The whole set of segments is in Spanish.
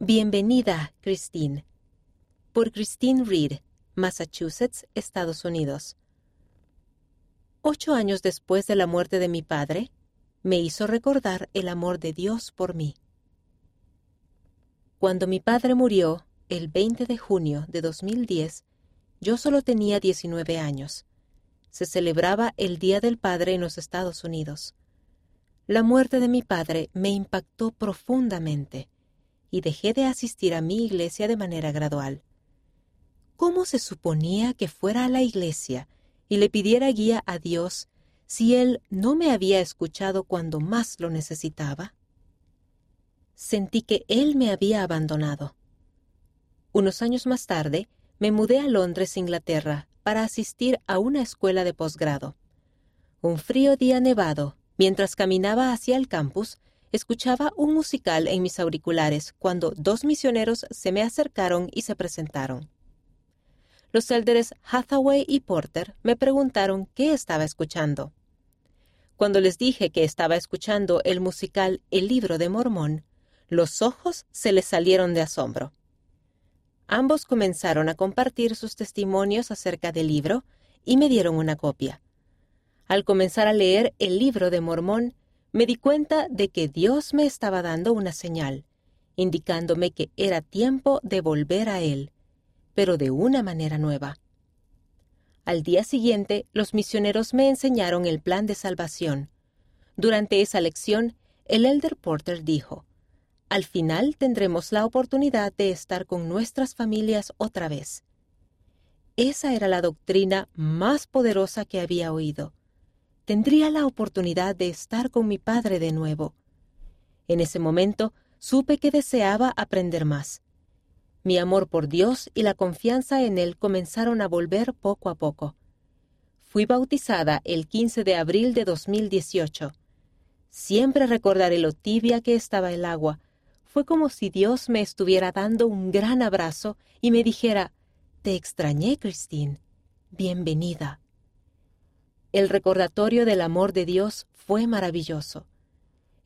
Bienvenida, Christine. Por Christine Reed, Massachusetts, Estados Unidos. Ocho años después de la muerte de mi padre, me hizo recordar el amor de Dios por mí. Cuando mi padre murió, el 20 de junio de 2010, yo solo tenía 19 años. Se celebraba el Día del Padre en los Estados Unidos. La muerte de mi padre me impactó profundamente y dejé de asistir a mi iglesia de manera gradual. ¿Cómo se suponía que fuera a la iglesia y le pidiera guía a Dios si Él no me había escuchado cuando más lo necesitaba? Sentí que Él me había abandonado. Unos años más tarde, me mudé a Londres, Inglaterra, para asistir a una escuela de posgrado. Un frío día nevado, mientras caminaba hacia el campus, escuchaba un musical en mis auriculares cuando dos misioneros se me acercaron y se presentaron. Los élderes Hathaway y Porter me preguntaron qué estaba escuchando. Cuando les dije que estaba escuchando el musical El libro de Mormón, los ojos se les salieron de asombro. Ambos comenzaron a compartir sus testimonios acerca del libro y me dieron una copia. Al comenzar a leer el libro de Mormón, me di cuenta de que Dios me estaba dando una señal, indicándome que era tiempo de volver a Él, pero de una manera nueva. Al día siguiente, los misioneros me enseñaron el plan de salvación. Durante esa lección, el elder Porter dijo, Al final tendremos la oportunidad de estar con nuestras familias otra vez. Esa era la doctrina más poderosa que había oído. Tendría la oportunidad de estar con mi padre de nuevo. En ese momento supe que deseaba aprender más. Mi amor por Dios y la confianza en Él comenzaron a volver poco a poco. Fui bautizada el 15 de abril de 2018. Siempre recordaré lo tibia que estaba el agua. Fue como si Dios me estuviera dando un gran abrazo y me dijera, Te extrañé, Christine. Bienvenida. El recordatorio del amor de Dios fue maravilloso.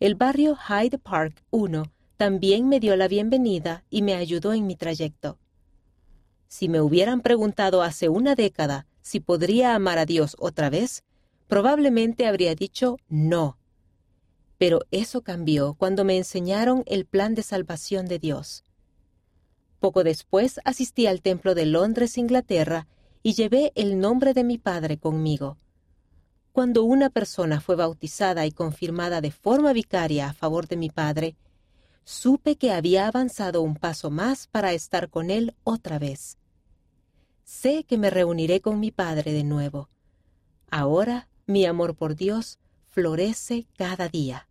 El barrio Hyde Park 1 también me dio la bienvenida y me ayudó en mi trayecto. Si me hubieran preguntado hace una década si podría amar a Dios otra vez, probablemente habría dicho no. Pero eso cambió cuando me enseñaron el plan de salvación de Dios. Poco después asistí al Templo de Londres, Inglaterra, y llevé el nombre de mi padre conmigo. Cuando una persona fue bautizada y confirmada de forma vicaria a favor de mi padre, supe que había avanzado un paso más para estar con Él otra vez. Sé que me reuniré con mi Padre de nuevo. Ahora mi amor por Dios florece cada día.